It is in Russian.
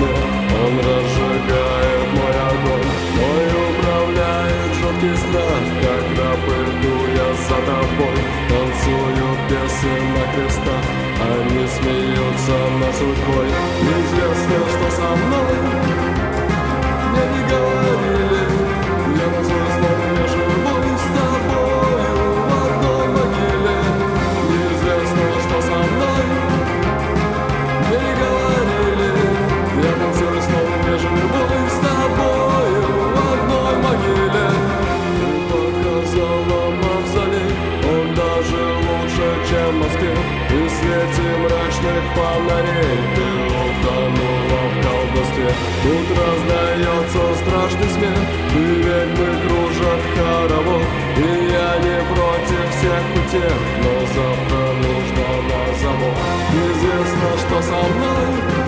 огня Он разжигает мой огонь Мой управляет жуткий страх. Когда пойду я за тобой Танцую песен на крестах. Они смеются над судьбой. Неизвестно, что со мной. Мне не говорят И в свете мрачных фонарей Ты утонула в колдовстве. Тут раздается страшный смех ты ведьмы кружат хоровод. И я не против всех и тех Но завтра нужно на завод. Известно, что со мной